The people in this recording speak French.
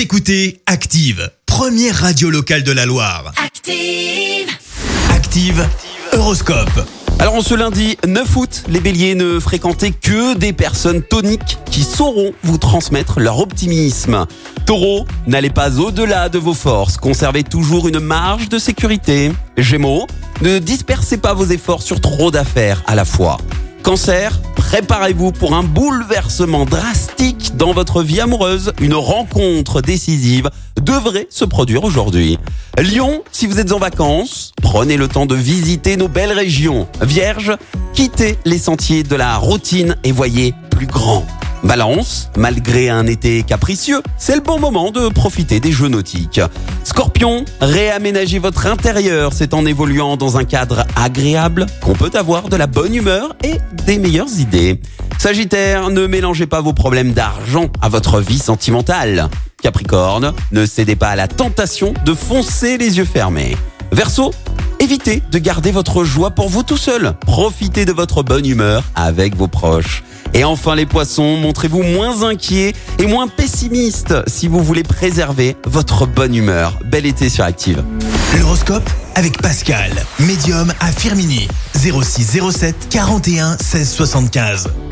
Vous écoutez Active, première radio locale de la Loire. Active. Active, Horoscope. Alors en ce lundi 9 août, les béliers ne fréquentez que des personnes toniques qui sauront vous transmettre leur optimisme. Taureau, n'allez pas au-delà de vos forces, conservez toujours une marge de sécurité. Gémeaux, ne dispersez pas vos efforts sur trop d'affaires à la fois. Cancer, préparez-vous pour un bouleversement drastique dans votre vie amoureuse. Une rencontre décisive devrait se produire aujourd'hui. Lion, si vous êtes en vacances, prenez le temps de visiter nos belles régions. Vierge, quittez les sentiers de la routine et voyez plus grand. Balance, malgré un été capricieux, c'est le bon moment de profiter des jeux nautiques. Scorpion, réaménagez votre intérieur, c'est en évoluant dans un cadre agréable qu'on peut avoir de la bonne humeur et des meilleures idées. Sagittaire, ne mélangez pas vos problèmes d'argent à votre vie sentimentale. Capricorne, ne cédez pas à la tentation de foncer les yeux fermés. Verseau, évitez de garder votre joie pour vous tout seul. Profitez de votre bonne humeur avec vos proches. Et enfin les poissons, montrez-vous moins inquiets et moins pessimistes si vous voulez préserver votre bonne humeur. Bel été sur Active. L'horoscope avec Pascal, médium à Firmini. 0607 41 16 75.